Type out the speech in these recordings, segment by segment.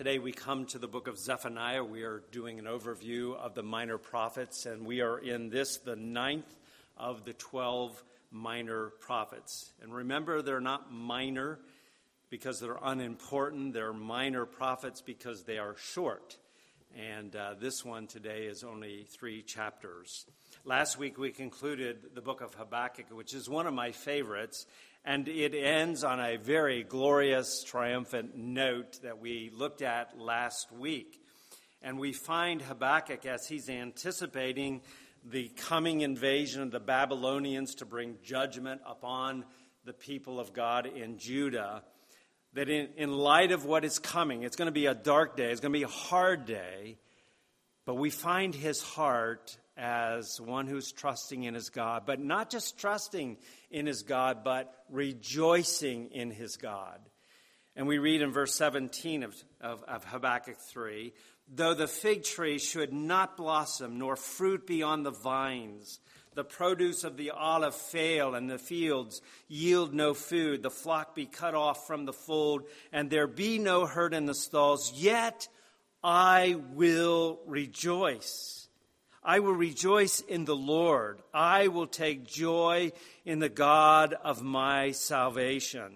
Today we come to the book of Zephaniah. We are doing an overview of the minor prophets, and we are in this, the ninth of the 12 minor prophets. And remember, they're not minor because they're unimportant, they're minor prophets because they are short. And uh, this one today is only three chapters. Last week we concluded the book of Habakkuk, which is one of my favorites, and it ends on a very glorious, triumphant note that we looked at last week. And we find Habakkuk as he's anticipating the coming invasion of the Babylonians to bring judgment upon the people of God in Judah. That in, in light of what is coming, it's going to be a dark day, it's going to be a hard day, but we find his heart as one who's trusting in his God, but not just trusting in his God, but rejoicing in his God. And we read in verse 17 of, of, of, Habakkuk 3 though the fig tree should not blossom, nor fruit be on the vines, the produce of the olive fail, and the fields yield no food, the flock be cut off from the fold, and there be no herd in the stalls, yet I will rejoice I will rejoice in the Lord. I will take joy in the God of my salvation.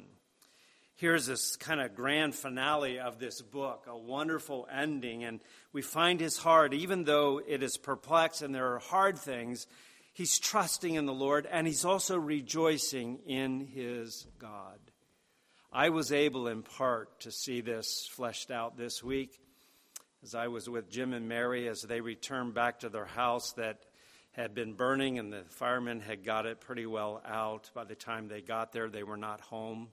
Here's this kind of grand finale of this book, a wonderful ending. And we find his heart, even though it is perplexed and there are hard things, he's trusting in the Lord and he's also rejoicing in his God. I was able in part to see this fleshed out this week as I was with Jim and Mary as they returned back to their house that had been burning, and the firemen had got it pretty well out. By the time they got there, they were not home.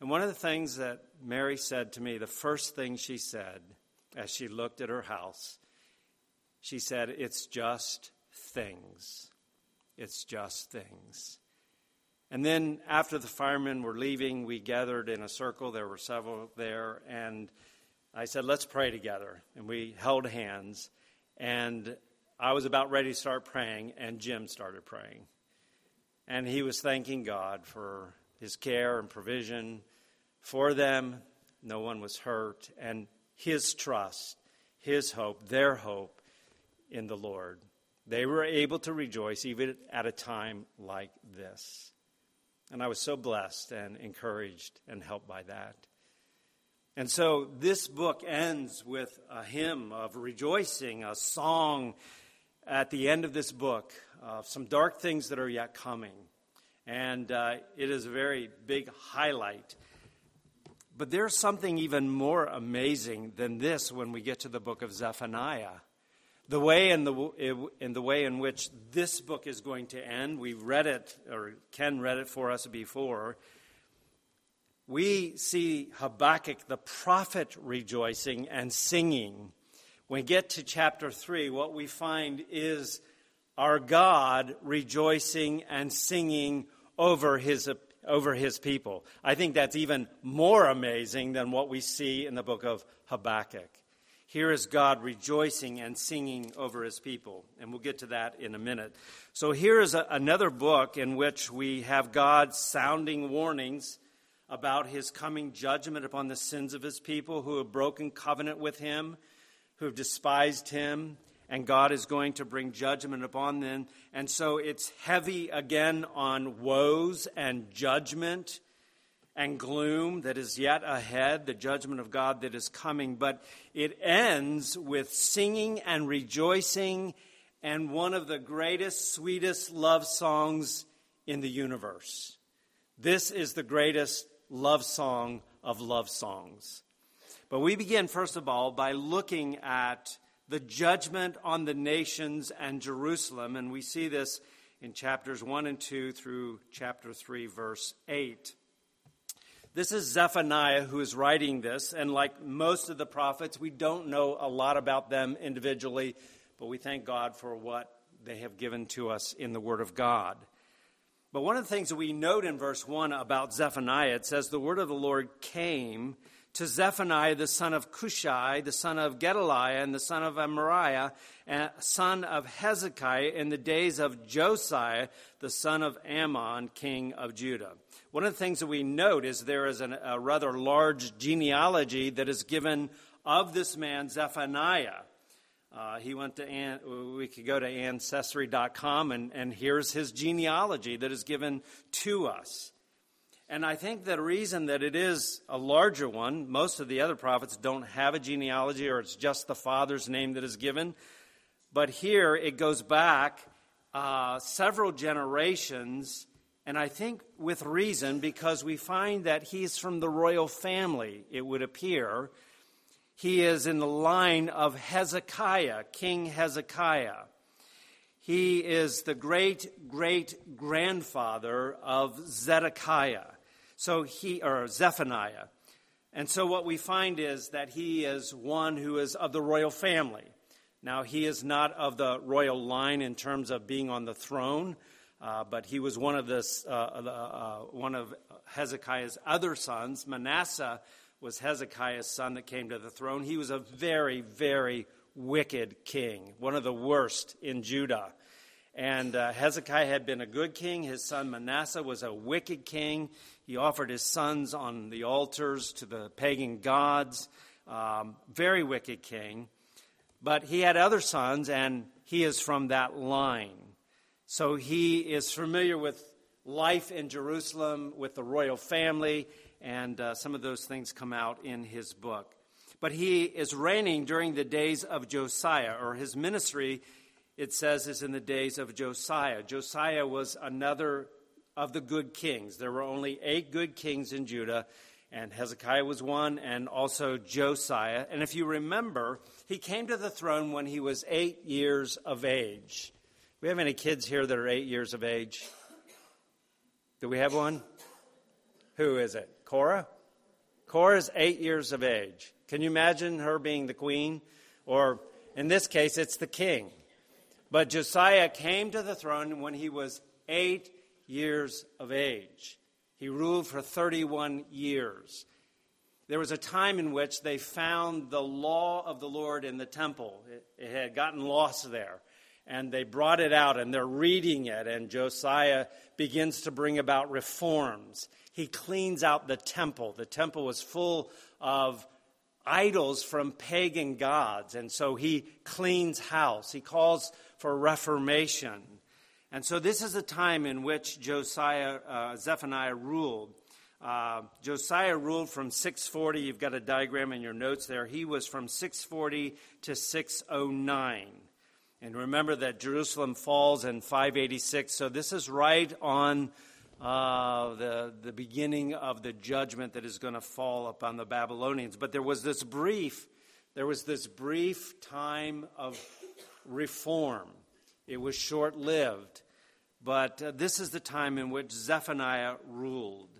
And one of the things that Mary said to me, the first thing she said as she looked at her house, she said, It's just things. It's just things. And then after the firemen were leaving, we gathered in a circle. There were several there, and I said, let's pray together. And we held hands. And I was about ready to start praying, and Jim started praying. And he was thanking God for his care and provision for them. No one was hurt. And his trust, his hope, their hope in the Lord. They were able to rejoice even at a time like this. And I was so blessed and encouraged and helped by that. And so this book ends with a hymn of rejoicing, a song at the end of this book of some dark things that are yet coming. And uh, it is a very big highlight. But there's something even more amazing than this when we get to the book of Zephaniah. The way in the, in the way in which this book is going to end, we read it, or Ken read it for us before we see Habakkuk the prophet rejoicing and singing. When we get to chapter 3, what we find is our God rejoicing and singing over his, over his people. I think that's even more amazing than what we see in the book of Habakkuk. Here is God rejoicing and singing over his people. And we'll get to that in a minute. So here is a, another book in which we have God sounding warnings about his coming judgment upon the sins of his people who have broken covenant with him, who have despised him, and God is going to bring judgment upon them. And so it's heavy again on woes and judgment and gloom that is yet ahead, the judgment of God that is coming. But it ends with singing and rejoicing and one of the greatest, sweetest love songs in the universe. This is the greatest love song of love songs. But we begin, first of all, by looking at the judgment on the nations and Jerusalem, and we see this in chapters 1 and 2 through chapter 3, verse 8. This is Zephaniah who is writing this, and like most of the prophets, we don't know a lot about them individually, but we thank God for what they have given to us in the Word of God. But one of the things that we note in verse 1 about Zephaniah, it says, The word of the Lord came to Zephaniah the son of Cushi, the son of Gedaliah, and the son of Amariah, and son of Hezekiah, in the days of Josiah, the son of Amon, king of Judah. One of the things that we note is there is an, a rather large genealogy that is given of this man, Zephaniah. Uh, he went to, an, we could go to ancestry.com, and, and here's his genealogy that is given to us. And I think the reason that it is a larger one, most of the other prophets don't have a genealogy or it's just the father's name that is given. But here it goes back uh, several generations, and I think with reason because we find that he's from the royal family, it would appear. He is in the line of Hezekiah, King Hezekiah. He is the great great grandfather of Zedekiah. So he, or Zephaniah. And so what we find is that he is one who is of the royal family. Now, he is not of the royal line in terms of being on the throne, uh, but he was one of, this, uh, uh, one of Hezekiah's other sons. Manasseh was Hezekiah's son that came to the throne. He was a very, very wicked king, one of the worst in Judah. And uh, Hezekiah had been a good king. His son Manasseh was a wicked king. He offered his sons on the altars to the pagan gods. Um, very wicked king. But he had other sons, and he is from that line. So he is familiar with life in Jerusalem, with the royal family, and uh, some of those things come out in his book. But he is reigning during the days of Josiah, or his ministry it says, is in the days of Josiah. Josiah was another of the good kings. There were only eight good kings in Judah, and Hezekiah was one, and also Josiah. And if you remember, he came to the throne when he was eight years of age. Do we have any kids here that are eight years of age? Do we have one? Who is it? Cora? Cora is eight years of age. Can you imagine her being the queen? Or in this case, it's the king. But Josiah came to the throne when he was eight years of age. He ruled for 31 years. There was a time in which they found the law of the Lord in the temple. It, it, had gotten lost there. And they brought it out and they're reading it. And Josiah begins to bring about reforms. He cleans out the temple. The temple was full of idols from pagan gods. And so he cleans house. He calls for reformation. And so this is a time in which Josiah, uh, Zephaniah ruled. Uh, Josiah ruled from 640. You've got a diagram in your notes there. He was from 640 to 609. And remember that Jerusalem falls in 586. So this is right on uh, the, the beginning of the judgment that is going to fall upon the Babylonians. But there was this brief, there was this brief time of reform. It was short lived, but uh, this is the time in which Zephaniah ruled.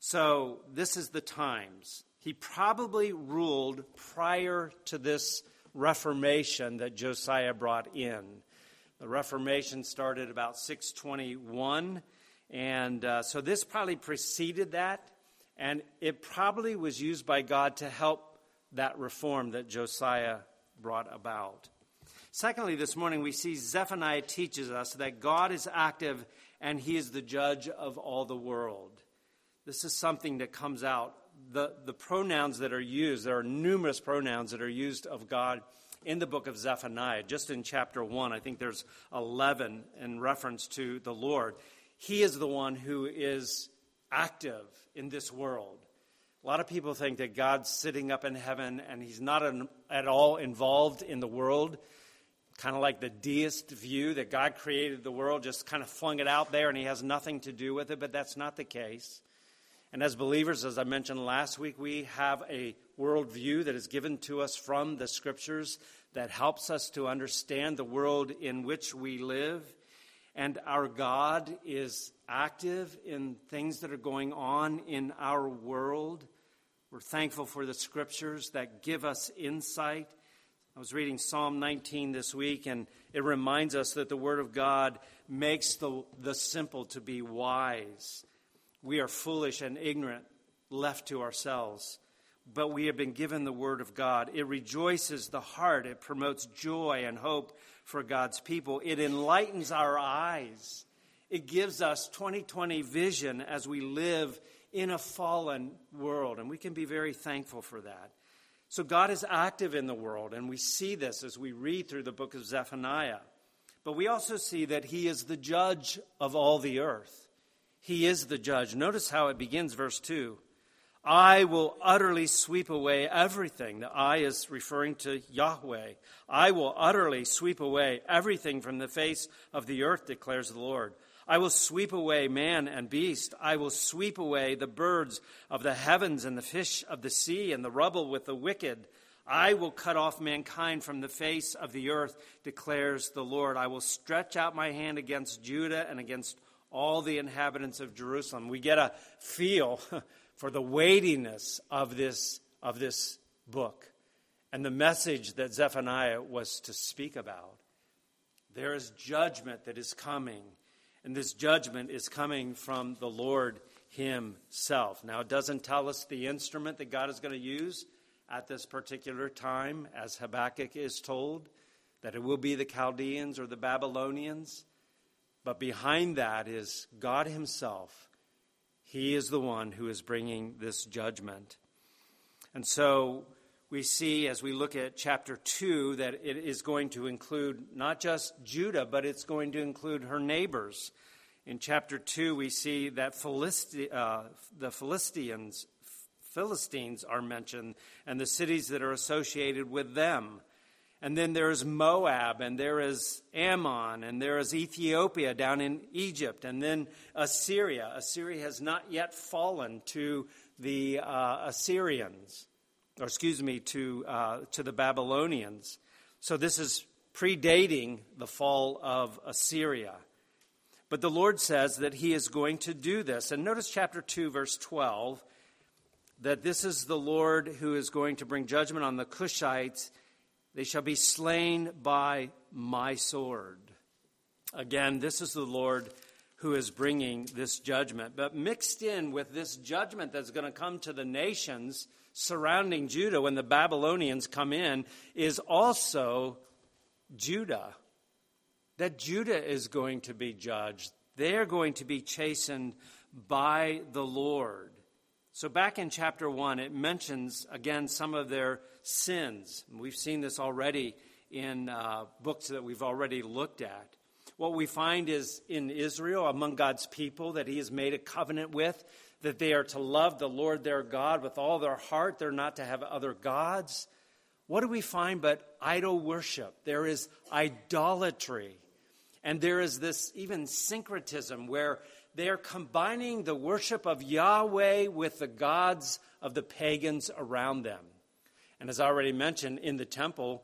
So, this is the times. He probably ruled prior to this Reformation that Josiah brought in. The Reformation started about 621, and uh, so this probably preceded that, and it probably was used by God to help that reform that Josiah brought about. Secondly, this morning we see Zephaniah teaches us that God is active and he is the judge of all the world. This is something that comes out. The, the pronouns that are used, there are numerous pronouns that are used of God in the book of Zephaniah. Just in chapter 1, I think there's 11 in reference to the Lord. He is the one who is active in this world. A lot of people think that God's sitting up in heaven and he's not an, at all involved in the world kind of like the deist view that God created the world, just kind of flung it out there and he has nothing to do with it, but that's not the case. And as believers, as I mentioned last week, we have a worldview that is given to us from the scriptures that helps us to understand the world in which we live. And our God is active in things that are going on in our world. We're thankful for the scriptures that give us insight I was reading Psalm 19 this week, and it reminds us that the Word of God makes the, the simple to be wise. We are foolish and ignorant left to ourselves. but we have been given the Word of God. It rejoices the heart, it promotes joy and hope for God's people, it enlightens our eyes, it gives us 2020 vision as we live in a fallen world, and we can be very thankful for that. So, God is active in the world, and we see this as we read through the book of Zephaniah. But we also see that He is the judge of all the earth. He is the judge. Notice how it begins, verse 2. I will utterly sweep away everything. The I is referring to Yahweh. I will utterly sweep away everything from the face of the earth, declares the Lord. I will sweep away man and beast. I will sweep away the birds of the heavens and the fish of the sea and the rubble with the wicked. I will cut off mankind from the face of the earth, declares the Lord. I will stretch out my hand against Judah and against all the inhabitants of Jerusalem. We get a feel for the weightiness of this, of this book and the message that Zephaniah was to speak about. There is judgment that is coming, and this judgment is coming from the Lord Himself. Now, it doesn't tell us the instrument that God is going to use at this particular time, as Habakkuk is told, that it will be the Chaldeans or the Babylonians. But behind that is God Himself he is the one who is bringing this judgment. And so we see as we look at chapter 2 that it is going to include not just Judah, but it's going to include her neighbors. In chapter 2, we see that Philisti- uh, the Philistines, Philistines are mentioned and the cities that are associated with them. And then there is Moab, and there is Ammon, and there is Ethiopia down in Egypt, and then Assyria. Assyria has not yet fallen to the uh, Assyrians, or excuse me, to, uh, to the Babylonians. So this is predating the fall of Assyria. But the Lord says that He is going to do this. And notice chapter 2, verse 12, that this is the Lord who is going to bring judgment on the Cushites they shall be slain by my sword. Again, this is the Lord who is bringing this judgment. But mixed in with this judgment that's going to come to the nations surrounding Judah when the Babylonians come in is also Judah. That Judah is going to be judged. They're going to be chastened by the Lord. So, back in chapter 1, it mentions again some of their sins. We've seen this already in uh, books that we've already looked at. What we find is in Israel, among God's people, that He has made a covenant with, that they are to love the Lord their God with all their heart. They're not to have other gods. What do we find but idol worship? There is idolatry. And there is this even syncretism where they're combining the worship of Yahweh with the gods of the pagans around them. And as I already mentioned, in the temple,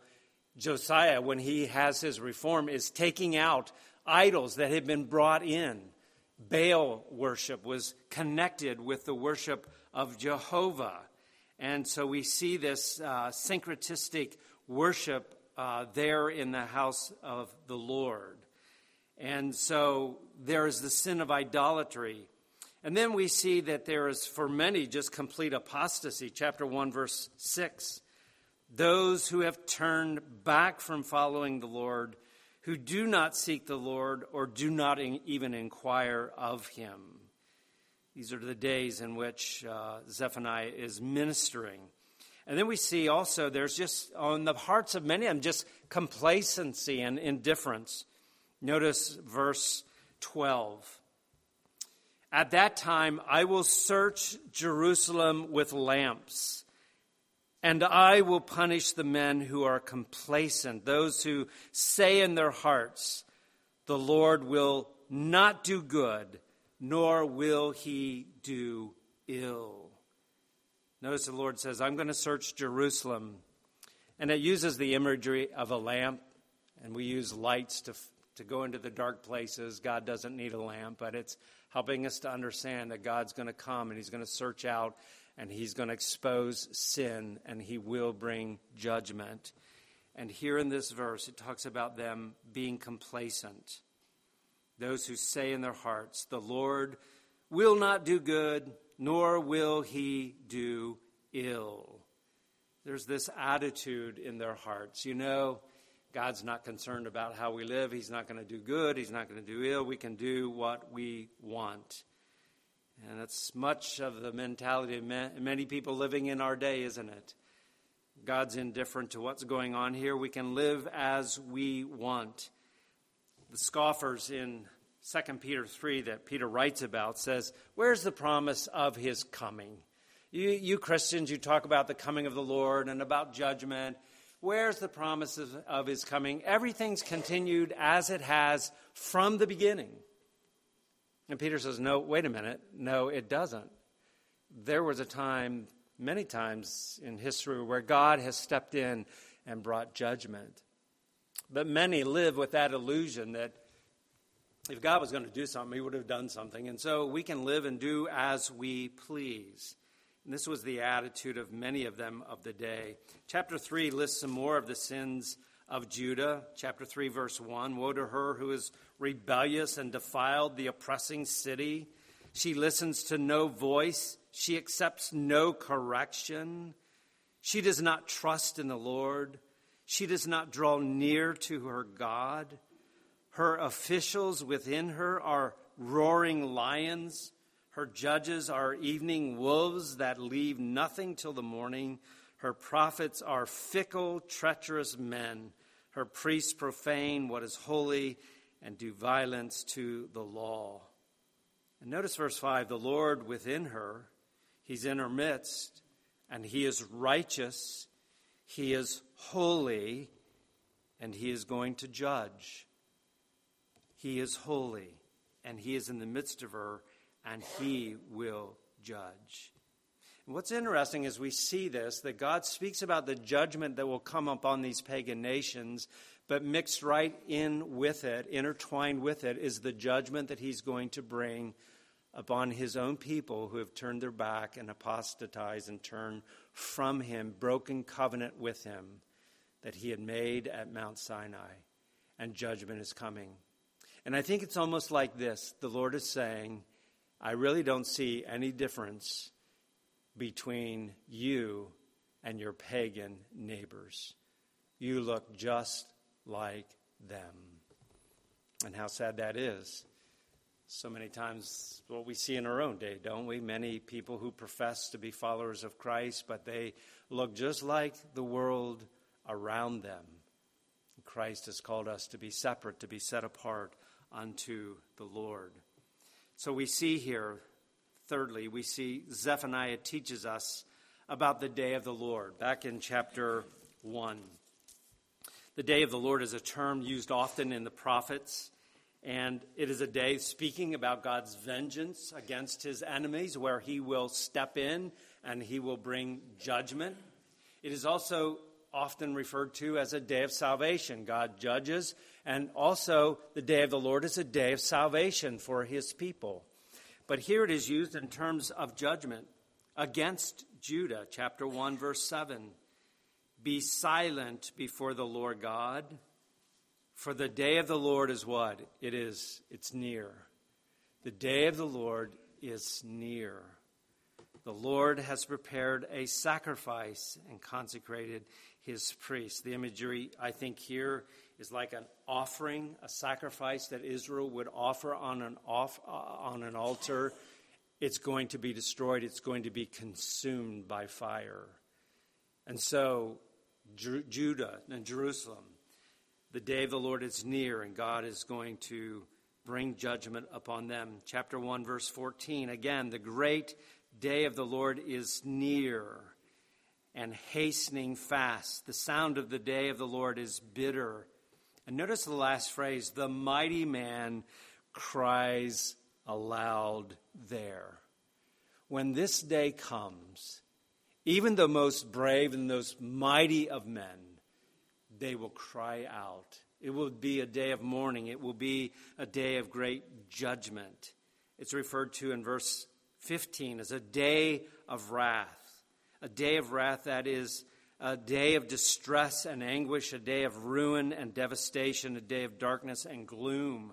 Josiah, when he has his reform, is taking out idols that had been brought in. Baal worship was connected with the worship of Jehovah. And so we see this uh, syncretistic worship uh, there in the house of the Lord. And so there is the sin of idolatry. And then we see that there is, for many, just complete apostasy. Chapter 1, verse 6. Those who have turned back from following the Lord, who do not seek the Lord or do not even inquire of him. These are the days in which uh, Zephaniah is ministering. And then we see also there's just on the hearts of many of them just complacency and indifference. Notice verse 12. At that time, I will search Jerusalem with lamps, and I will punish the men who are complacent, those who say in their hearts, The Lord will not do good, nor will he do ill. Notice the Lord says, I'm going to search Jerusalem. And it uses the imagery of a lamp, and we use lights to to go into the dark places. God doesn't need a lamp, but it's helping us to understand that God's going to come and He's going to search out and He's going to expose sin and He will bring judgment. And here in this verse, it talks about them being complacent. Those who say in their hearts, The Lord will not do good, nor will He do ill. There's this attitude in their hearts. You know, God's not concerned about how we live. He's not going to do good. He's not going to do ill. We can do what we want. And that's much of the mentality of many people living in our day, isn't it? God's indifferent to what's going on here. We can live as we want. The scoffers in 2 Peter 3 that Peter writes about says, Where's the promise of his coming? You, you Christians, you talk about the coming of the Lord and about judgment. Where's the promise of, of his coming? Everything's continued as it has from the beginning. And Peter says, No, wait a minute. No, it doesn't. There was a time, many times in history, where God has stepped in and brought judgment. But many live with that illusion that if God was going to do something, He would have done something. And so we can live and do as we please. And this was the attitude of many of them of the day. Chapter 3 lists some more of the sins of Judah. Chapter 3, verse 1 Woe to her who is rebellious and defiled the oppressing city. She listens to no voice, she accepts no correction. She does not trust in the Lord. She does not draw near to her God. Her officials within her are roaring lions. Her judges are evening wolves that leave nothing till the morning. Her prophets are fickle, treacherous men. Her priests profane what is holy and do violence to the law. And notice verse 5 the Lord within her, he's in her midst, and he is righteous, he is holy, and he is going to judge. He is holy, and He is in the midst of her, and He will judge. And what's interesting is we see this that God speaks about the judgment that will come upon these pagan nations, but mixed right in with it, intertwined with it, is the judgment that He's going to bring upon His own people who have turned their back and apostatized and turned from Him, broken covenant with Him that He had made at Mount Sinai. And judgment is coming. And I think it's almost like this the Lord is saying, I really don't see any difference between you and your pagan neighbors. You look just like them. And how sad that is. So many times, what we see in our own day, don't we? Many people who profess to be followers of Christ, but they look just like the world around them. Christ has called us to be separate, to be set apart, unto the Lord. So we see here, thirdly, we see Zephaniah teaches us about the day of the Lord. Back in chapter 1. The day of the Lord is a term used often in the prophets, and it is a day speaking about God's vengeance against his enemies, where he will step in and he will bring judgment. It is also often referred to as a day of salvation. God judges, and also the day of the Lord is a day of salvation for his people. But here it is used in terms of judgment against Judah, chapter 1, verse 7. Be silent before the Lord God, for the day of the Lord is what? It is, it's near. The day of the Lord is near. The Lord has prepared a sacrifice and consecrated his priests. The imagery, I think, here is like an offering, a sacrifice that Israel would offer on an, off, uh, on an altar. It's going to be destroyed, it's going to be consumed by fire. And so, Ju- Judah and Jerusalem, the day of the Lord is near, and God is going to bring judgment upon them. Chapter 1, verse 14. Again, the great day of the Lord is near and hastening fast. The sound of the day of the Lord is bitter. And notice the last phrase the mighty man cries aloud there. When this day comes, even the most brave and those mighty of men, they will cry out. It will be a day of mourning. It will be a day of great judgment. It's referred to in verse 15 as a day of wrath a day of wrath that is a day of distress and anguish, a day of ruin and devastation, a day of darkness and gloom,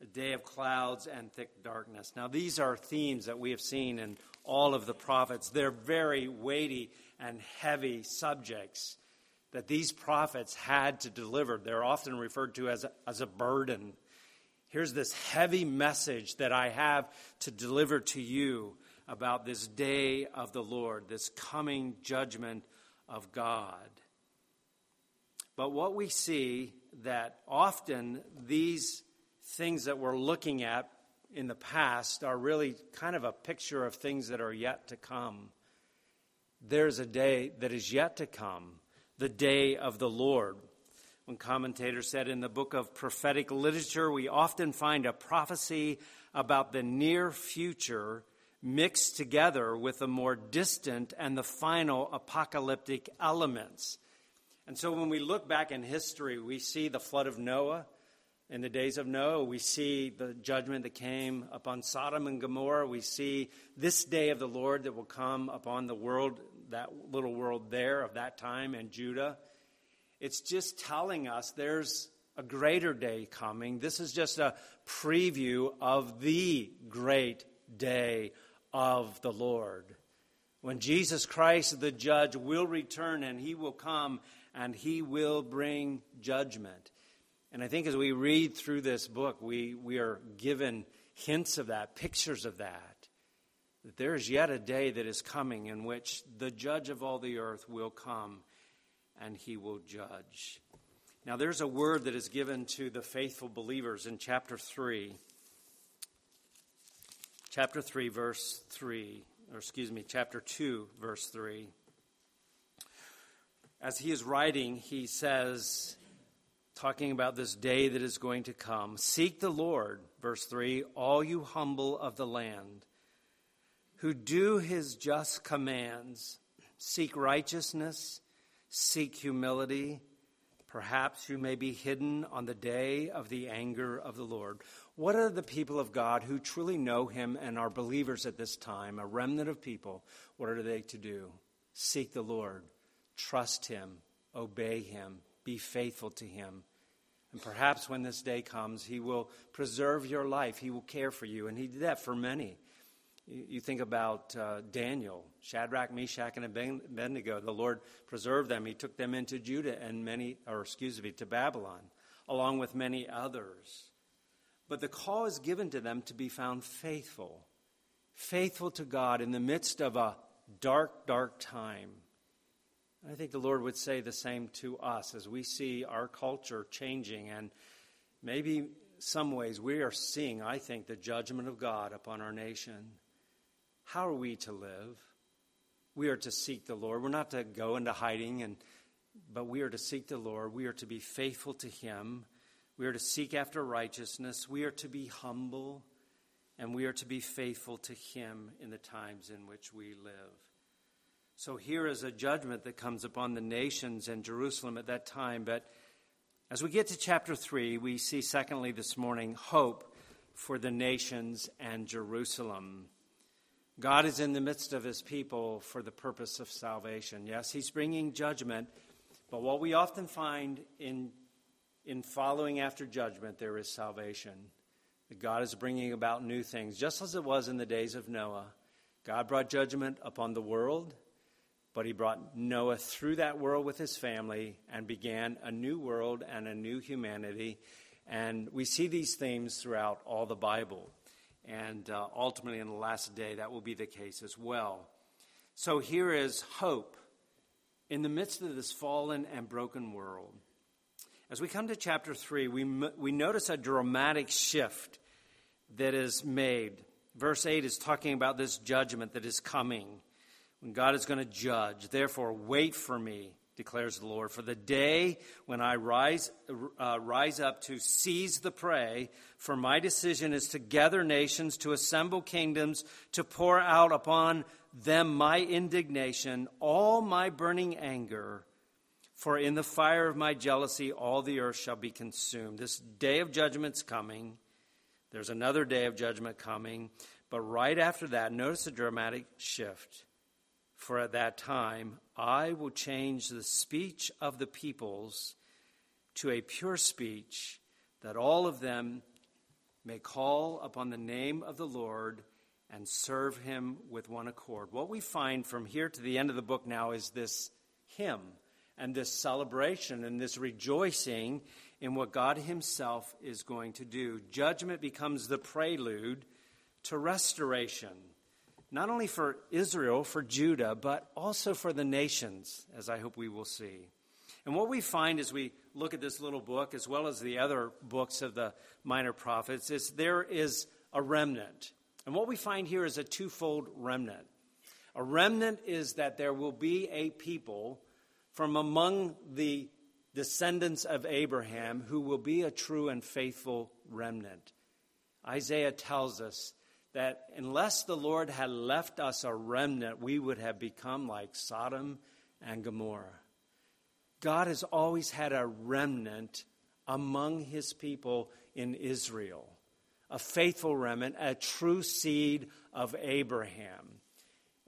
a day of clouds and thick darkness. Now, these are themes that we have seen in all of the prophets. They're very weighty and heavy subjects that these prophets had to deliver. They're often referred to as a, as a burden. Here's this heavy message that I have to deliver to you about this day of the Lord, this coming judgment of God. But what we see that often these things that we're looking at in the past are really kind of a picture of things that are yet to come. There's a day that is yet to come, the day of the Lord. One commentator said in the book of prophetic literature, we often find a prophecy about the near future mixed together with the more distant and the final apocalyptic elements. And so when we look back in history, we see the flood of Noah. In the days of Noah, we see the judgment that came upon Sodom and Gomorrah. We see this day of the Lord that will come upon the world, that little world there of that time and Judah. It's just telling us there's a greater day coming. This is just a preview of the great day of the Lord. When Jesus Christ, the judge, will return and he will come and he will bring judgment. And I think as we read through this book, we, we are given hints of that, pictures of that. That there is yet a day that is coming in which the judge of all the earth will come and he will judge. Now, there's a word that is given to the faithful believers in chapter 3. Chapter 3, verse 3, or excuse me, chapter 2, verse 3 as he is writing, he says, talking about this day that is going to come Seek the Lord, verse 3, all you humble of the land, who do his just commands. Seek righteousness, seek humility. Perhaps you may be hidden on the day of the anger of the Lord. What are the people of God who truly know him and are believers at this time, a remnant of people? What are they to do? Seek the Lord Trust Him, obey Him, be faithful to Him. And perhaps when this day comes, He will preserve your life, He will care for you. And He did that for many. You think about uh, Daniel, Shadrach, Meshach, and Abednego. The Lord preserved them. He took them into Judah and many, or excuse me, to Babylon, along with many others. But the call is given to them to be found faithful, faithful to God in the midst of a dark, dark time. I think the Lord would say the same to us as we see our culture changing, and maybe some ways we are seeing, I think, the judgment of God upon our nation. How are we to live? We are to seek the Lord. We're not to go into hiding, and, but we are to seek the Lord. We are to be faithful to Him. We are to seek after righteousness. We are to be humble, and we are to be faithful to Him in the times in which we live. So here is a judgment that comes upon the nations and Jerusalem at that time. But as we get to chapter 3, we see, secondly, this morning, hope for the nations and Jerusalem. God is in the midst of his people for the purpose of salvation. Yes, he's bringing judgment, but what we often find in, in following after judgment, there is salvation. God is bringing about new things, just as it was in the days of Noah. God brought judgment upon the world, but he brought Noah through that world with his family and began a new world and a new humanity. And we see these themes throughout all the Bible. And uh, ultimately, in the last day, that will be the case as well. So here is hope in the midst of this fallen and broken world. As we come to chapter 3, we, we notice a dramatic shift that is made. Verse 8 is talking about this judgment that is coming when God is going to judge. Therefore, wait for me, declares the Lord, for the day when I rise, uh, rise up to seize the prey. For my decision is to gather nations, to assemble kingdoms, to pour out upon them my indignation, all my burning anger. For in the fire of my jealousy, all the earth shall be consumed. This day of judgment's coming. There's another day of judgment coming. But right after that, notice a dramatic shift. For at that time I will change the speech of the peoples to a pure speech, that all of them may call upon the name of the Lord and serve him with one accord. What we find from here to the end of the book now is this hymn and this celebration and this rejoicing in what God Himself is going to do. Judgment becomes the prelude to restoration, not only for Israel, for Judah, but also for the nations, as I hope we will see. And what we find as we look at this little book, as well as the other books of the minor prophets, is there is a remnant. And what we find here is a twofold remnant. A remnant is that there will be a people from among the descendants of Abraham who will be a true and faithful remnant. Isaiah tells us that unless the Lord had left us a remnant, we would have become like Sodom and Gomorrah. God has always had a remnant among his people in Israel, a faithful remnant, a true seed of Abraham.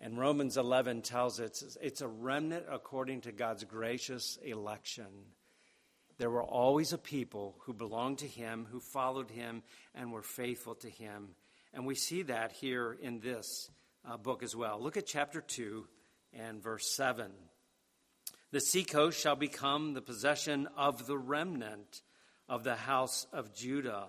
And Romans 11 tells us it's a remnant according to God's gracious election. There were always a people who belonged to him, who followed him, and were faithful to him. And we see that here in this uh, book as well. Look at chapter 2 and verse 7. The seacoast shall become the possession of the remnant of the house of Judah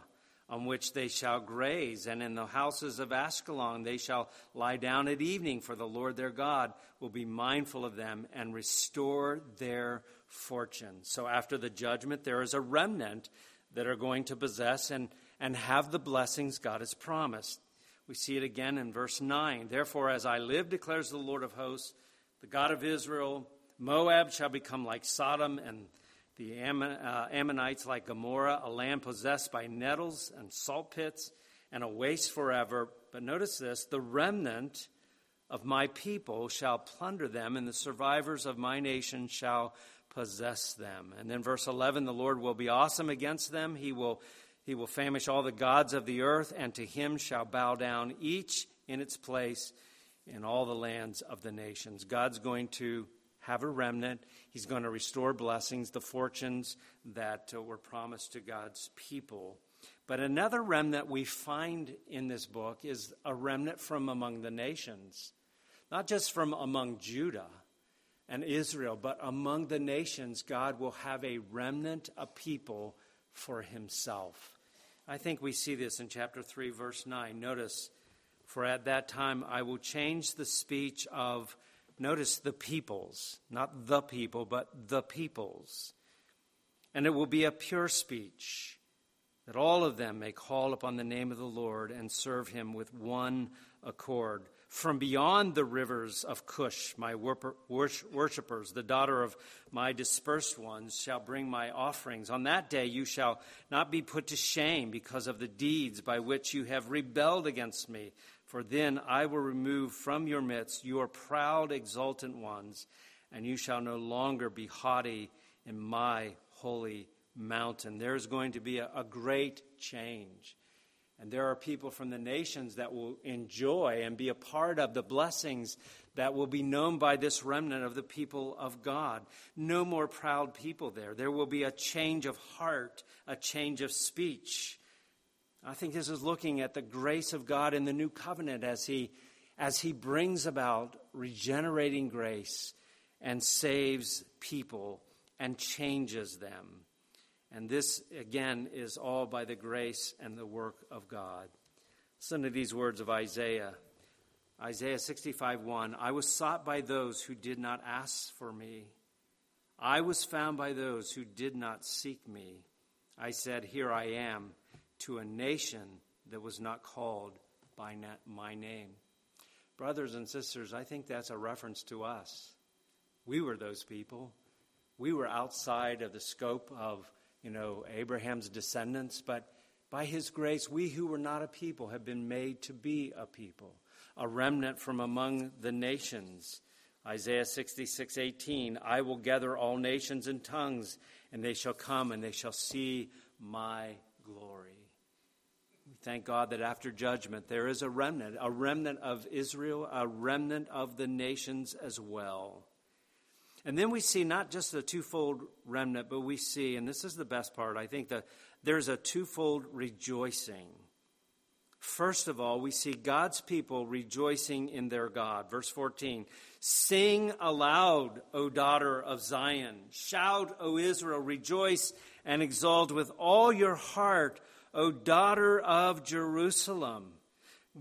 on which they shall graze, and in the houses of Ashkelon they shall lie down at evening, for the Lord their God will be mindful of them and restore their fortune. So after the judgment, there is a remnant that are going to possess and, and have the blessings God has promised. We see it again in verse 9. Therefore, as I live, declares the Lord of hosts, the God of Israel, Moab shall become like Sodom, and the uh, Ammonites like Gomorrah, a land possessed by nettles and salt pits and a waste forever. But notice this the remnant of my people shall plunder them, and the survivors of my nation shall possess them. And then verse 11 the Lord will be awesome against them. He will, he will famish all the gods of the earth, and to him shall bow down each in its place in all the lands of the nations. God's going to have a remnant. He's going to restore blessings, the fortunes that uh, were promised to God's people. But another remnant we find in this book is a remnant from among the nations, not just from among Judah and Israel, but among the nations, God will have a remnant, a people for himself. I think we see this in chapter 3, verse 9. Notice, for at that time I will change the speech of Notice the peoples, not the people, but the peoples. And it will be a pure speech, that all of them may call upon the name of the Lord and serve him with one accord. From beyond the rivers of Cush, my worshippers, the daughter of my dispersed ones, shall bring my offerings. On that day you shall not be put to shame because of the deeds by which you have rebelled against me. For then I will remove from your midst your proud, exultant ones, and you shall no longer be haughty in my holy mountain. There's going to be a, a great change. And there are people from the nations that will enjoy and be a part of the blessings that will be known by this remnant of the people of God. No more proud people there. There will be a change of heart, a change of speech. I think this is looking at the grace of God in the new covenant as he, as he brings about regenerating grace and saves people and changes them. And this, again, is all by the grace and the work of God. Listen to these words of Isaiah. Isaiah 65 1 I was sought by those who did not ask for me. I was found by those who did not seek me. I said, Here I am to a nation that was not called by my name. Brothers and sisters, I think that's a reference to us. We were those people. We were outside of the scope of, you know, Abraham's descendants, but by his grace, we who were not a people have been made to be a people, a remnant from among the nations. Isaiah 66, 18, I will gather all nations and tongues, and they shall come and they shall see my glory. Thank God that after judgment there is a remnant, a remnant of Israel, a remnant of the nations as well. And then we see not just the twofold remnant, but we see, and this is the best part, I think, that there's a twofold rejoicing. First of all, we see God's people rejoicing in their God. Verse 14 Sing aloud, O daughter of Zion. Shout, O Israel. Rejoice and exult with all your heart, O daughter of Jerusalem.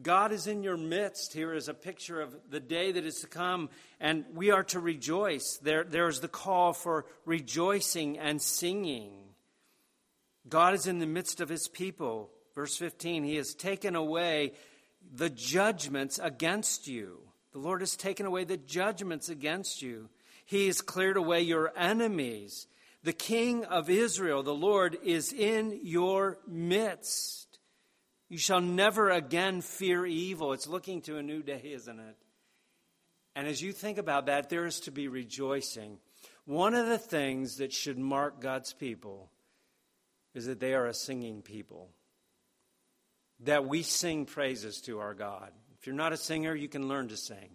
God is in your midst. Here is a picture of the day that is to come, and we are to rejoice. There, there's the call for rejoicing and singing. God is in the midst of his people. Verse 15, he has taken away the judgments against you. The Lord has taken away the judgments against you. He has cleared away your enemies. The King of Israel, the Lord, is in your midst. You shall never again fear evil. It's looking to a new day, isn't it? And as you think about that, there is to be rejoicing. One of the things that should mark God's people is that they are a singing people, that we sing praises to our God. If you're not a singer, you can learn to sing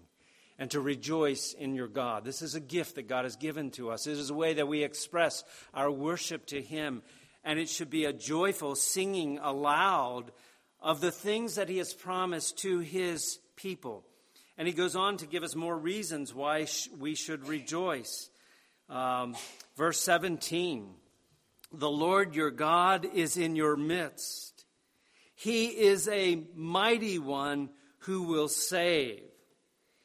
and to rejoice in your God. This is a gift that God has given to us. This is a way that we express our worship to Him. And it should be a joyful singing aloud of the things that He has promised to His people. And He goes on to give us more reasons why we should rejoice. Um, verse 17 The Lord your God is in your midst, He is a mighty one who will save.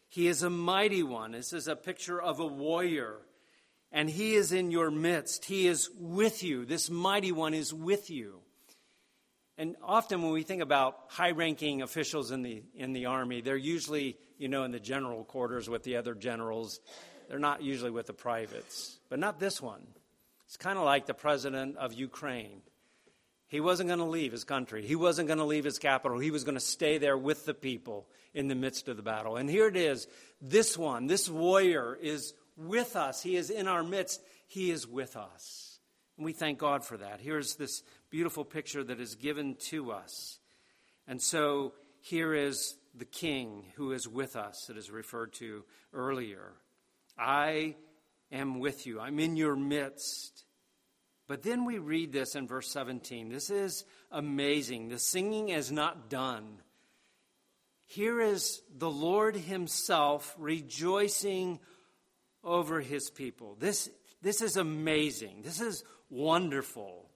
He is a mighty one. This is a picture of a warrior. And he is in your midst. He is with you. This mighty one is with you. And often when we think about high ranking officials in the, in the army, they're usually, you know, in the general quarters with the other generals. They're not usually with the privates. But not this one. It's kind of like the president of Ukraine. He wasn't going to leave his country. He wasn't going to leave his capital. He was going to stay there with the people in the midst of the battle. And here it is. This one, this warrior is with us. He is in our midst. He is with us. And we thank God for that. Here's this beautiful picture that is given to us. And so here is the king who is with us that is referred to earlier. I am with you. I'm in your midst. But then we read this in verse 17. This is amazing. The singing is not done. Here is the Lord Himself rejoicing over His people. This, this is amazing. This is wonderful.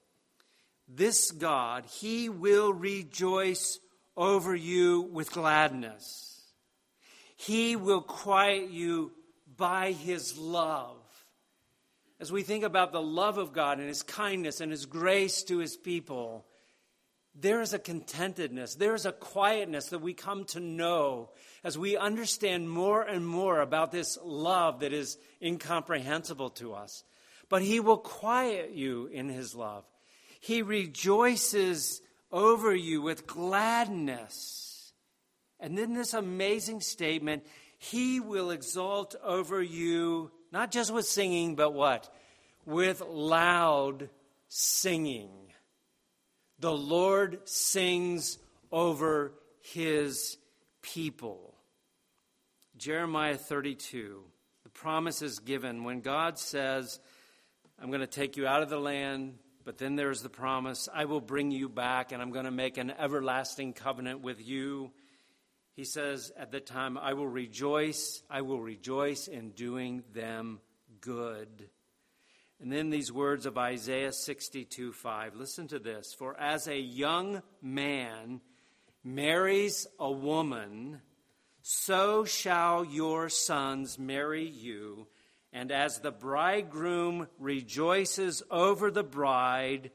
This God, He will rejoice over you with gladness. He will quiet you by His love as we think about the love of God and His kindness and His grace to His people, there is a contentedness, there is a quietness that we come to know as we understand more and more about this love that is incomprehensible to us. But He will quiet you in His love. He rejoices over you with gladness. And then this amazing statement He will exalt over you not just with singing, but what? With loud singing. The Lord sings over his people. Jeremiah 32, the promise is given when God says, I'm going to take you out of the land, but then there's the promise, I will bring you back and I'm going to make an everlasting covenant with you he says at the time, I will rejoice, I will rejoice in doing them good. And then these words of Isaiah 62 5. Listen to this. For as a young man marries a woman, so shall your sons marry you. And as the bridegroom rejoices over the bride,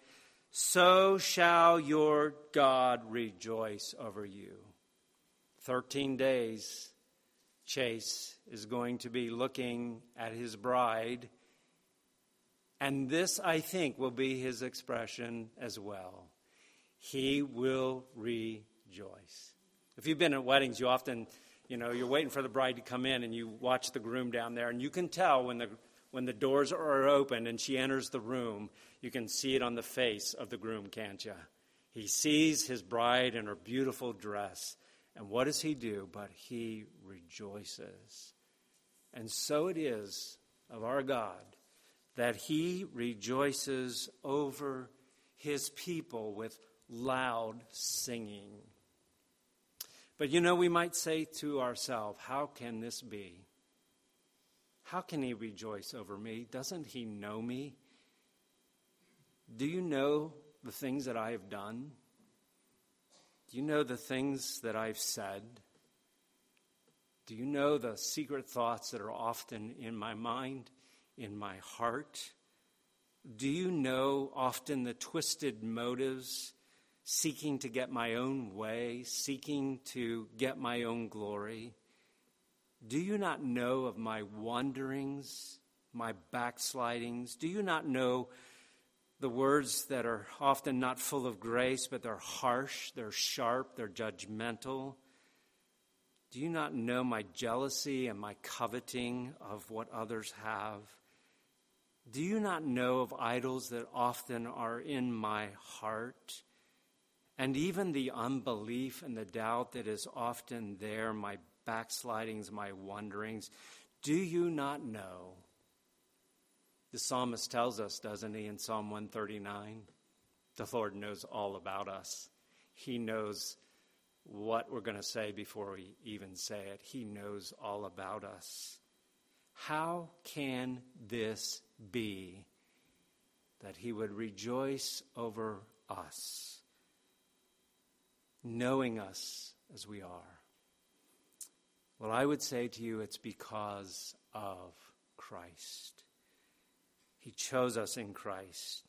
so shall your God rejoice over you. 13 days, Chase is going to be looking at his bride. And this, I think, will be his expression as well. He will rejoice. If you've been at weddings, you often, you know, you're waiting for the bride to come in and you watch the groom down there, and you can tell when the when the doors are open and she enters the room, you can see it on the face of the groom, can't you? He sees his bride in her beautiful dress. And what does he do? But he rejoices. And so it is of our God that he rejoices over his people with loud singing. But you know, we might say to ourselves, how can this be? How can he rejoice over me? Doesn't he know me? Do you know the things that I have done? Do you know the things that I've said? Do you know the secret thoughts that are often in my mind, in my heart? Do you know often the twisted motives seeking to get my own way, seeking to get my own glory? Do you not know of my wanderings, my backslidings? Do you not know the words that are often not full of grace, but they're harsh, they're sharp, they're judgmental? Do you not know my jealousy and my coveting of what others have? Do you not know of idols that often are in my heart? And even the unbelief and the doubt that is often there, my backslidings, my wanderings, do you not know? The psalmist tells us, doesn't he, in Psalm 139? The Lord knows all about us. He knows what we're going to say before we even say it. He knows all about us. How can this be that He would rejoice over us? knowing us as we are? Well, I would say to you, it's because of Christ. He chose us in Christ.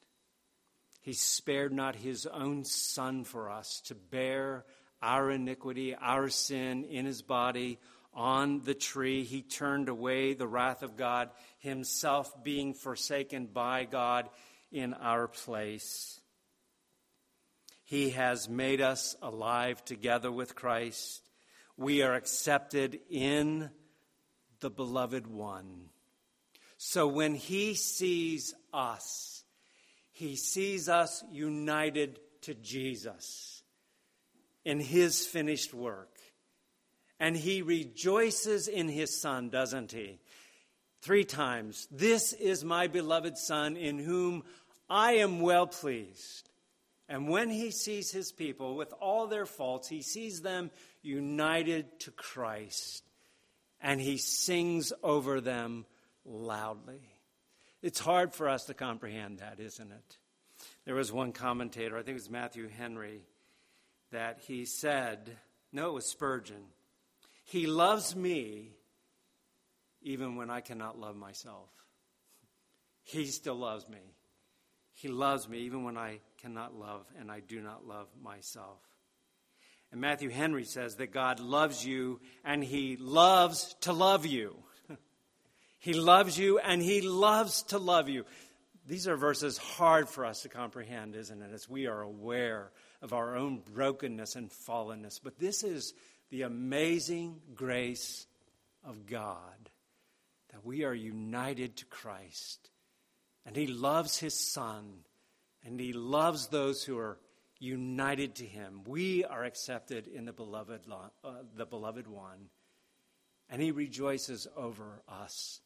He spared not his own Son for us to bear our iniquity, our sin in his body on the tree. He turned away the wrath of God, himself being forsaken by God in our place. He has made us alive together with Christ. We are accepted in the beloved one. So when he sees us, he sees us united to Jesus in his finished work. And he rejoices in his son, doesn't he? Three times. This is my beloved son in whom I am well pleased. And when he sees his people with all their faults, he sees them united to Christ and he sings over them loudly. It's hard for us to comprehend that, isn't it? There was one commentator, I think it was Matthew Henry, that he said, no, it was Spurgeon, he loves me even when I cannot love myself. He still loves me. He loves me even when I cannot love and I do not love myself. And Matthew Henry says that God loves you and he loves to love you. He loves you and he loves to love you. These are verses hard for us to comprehend, isn't it? As we are aware of our own brokenness and fallenness. But this is the amazing grace of God that we are united to Christ and he loves his son, and he loves those who are united to him. We are accepted in the beloved, uh, the beloved one, and he rejoices over us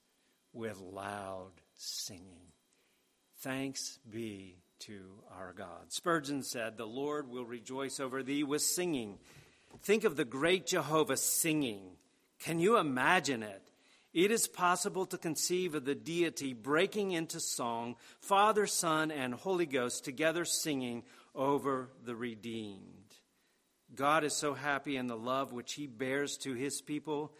with loud singing. Thanks be to our God. Spurgeon said, The Lord will rejoice over thee with singing. Think of the great Jehovah singing. Can you imagine it? It is possible to conceive of the deity breaking into song, Father, Son, and Holy Ghost together singing over the redeemed. God is so happy in the love which he bears to his people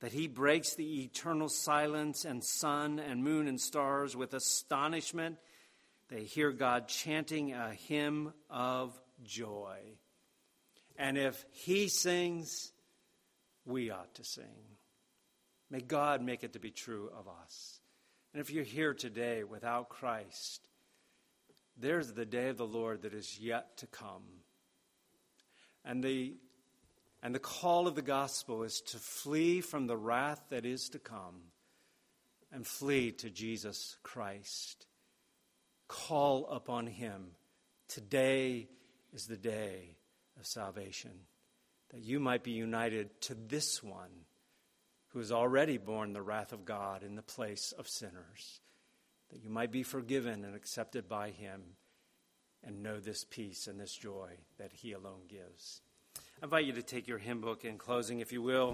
that he breaks the eternal silence and sun and moon and stars with astonishment. They hear God chanting a hymn of joy. And if he sings, we ought to sing. May God make it to be true of us. And if you're here today without Christ, there's the day of the Lord that is yet to come. And the, and the call of the gospel is to flee from the wrath that is to come and flee to Jesus Christ. Call upon him. Today is the day of salvation, that you might be united to this one who has already borne the wrath of God in the place of sinners, that you might be forgiven and accepted by him and know this peace and this joy that he alone gives. I invite you to take your hymn book in closing, if you will.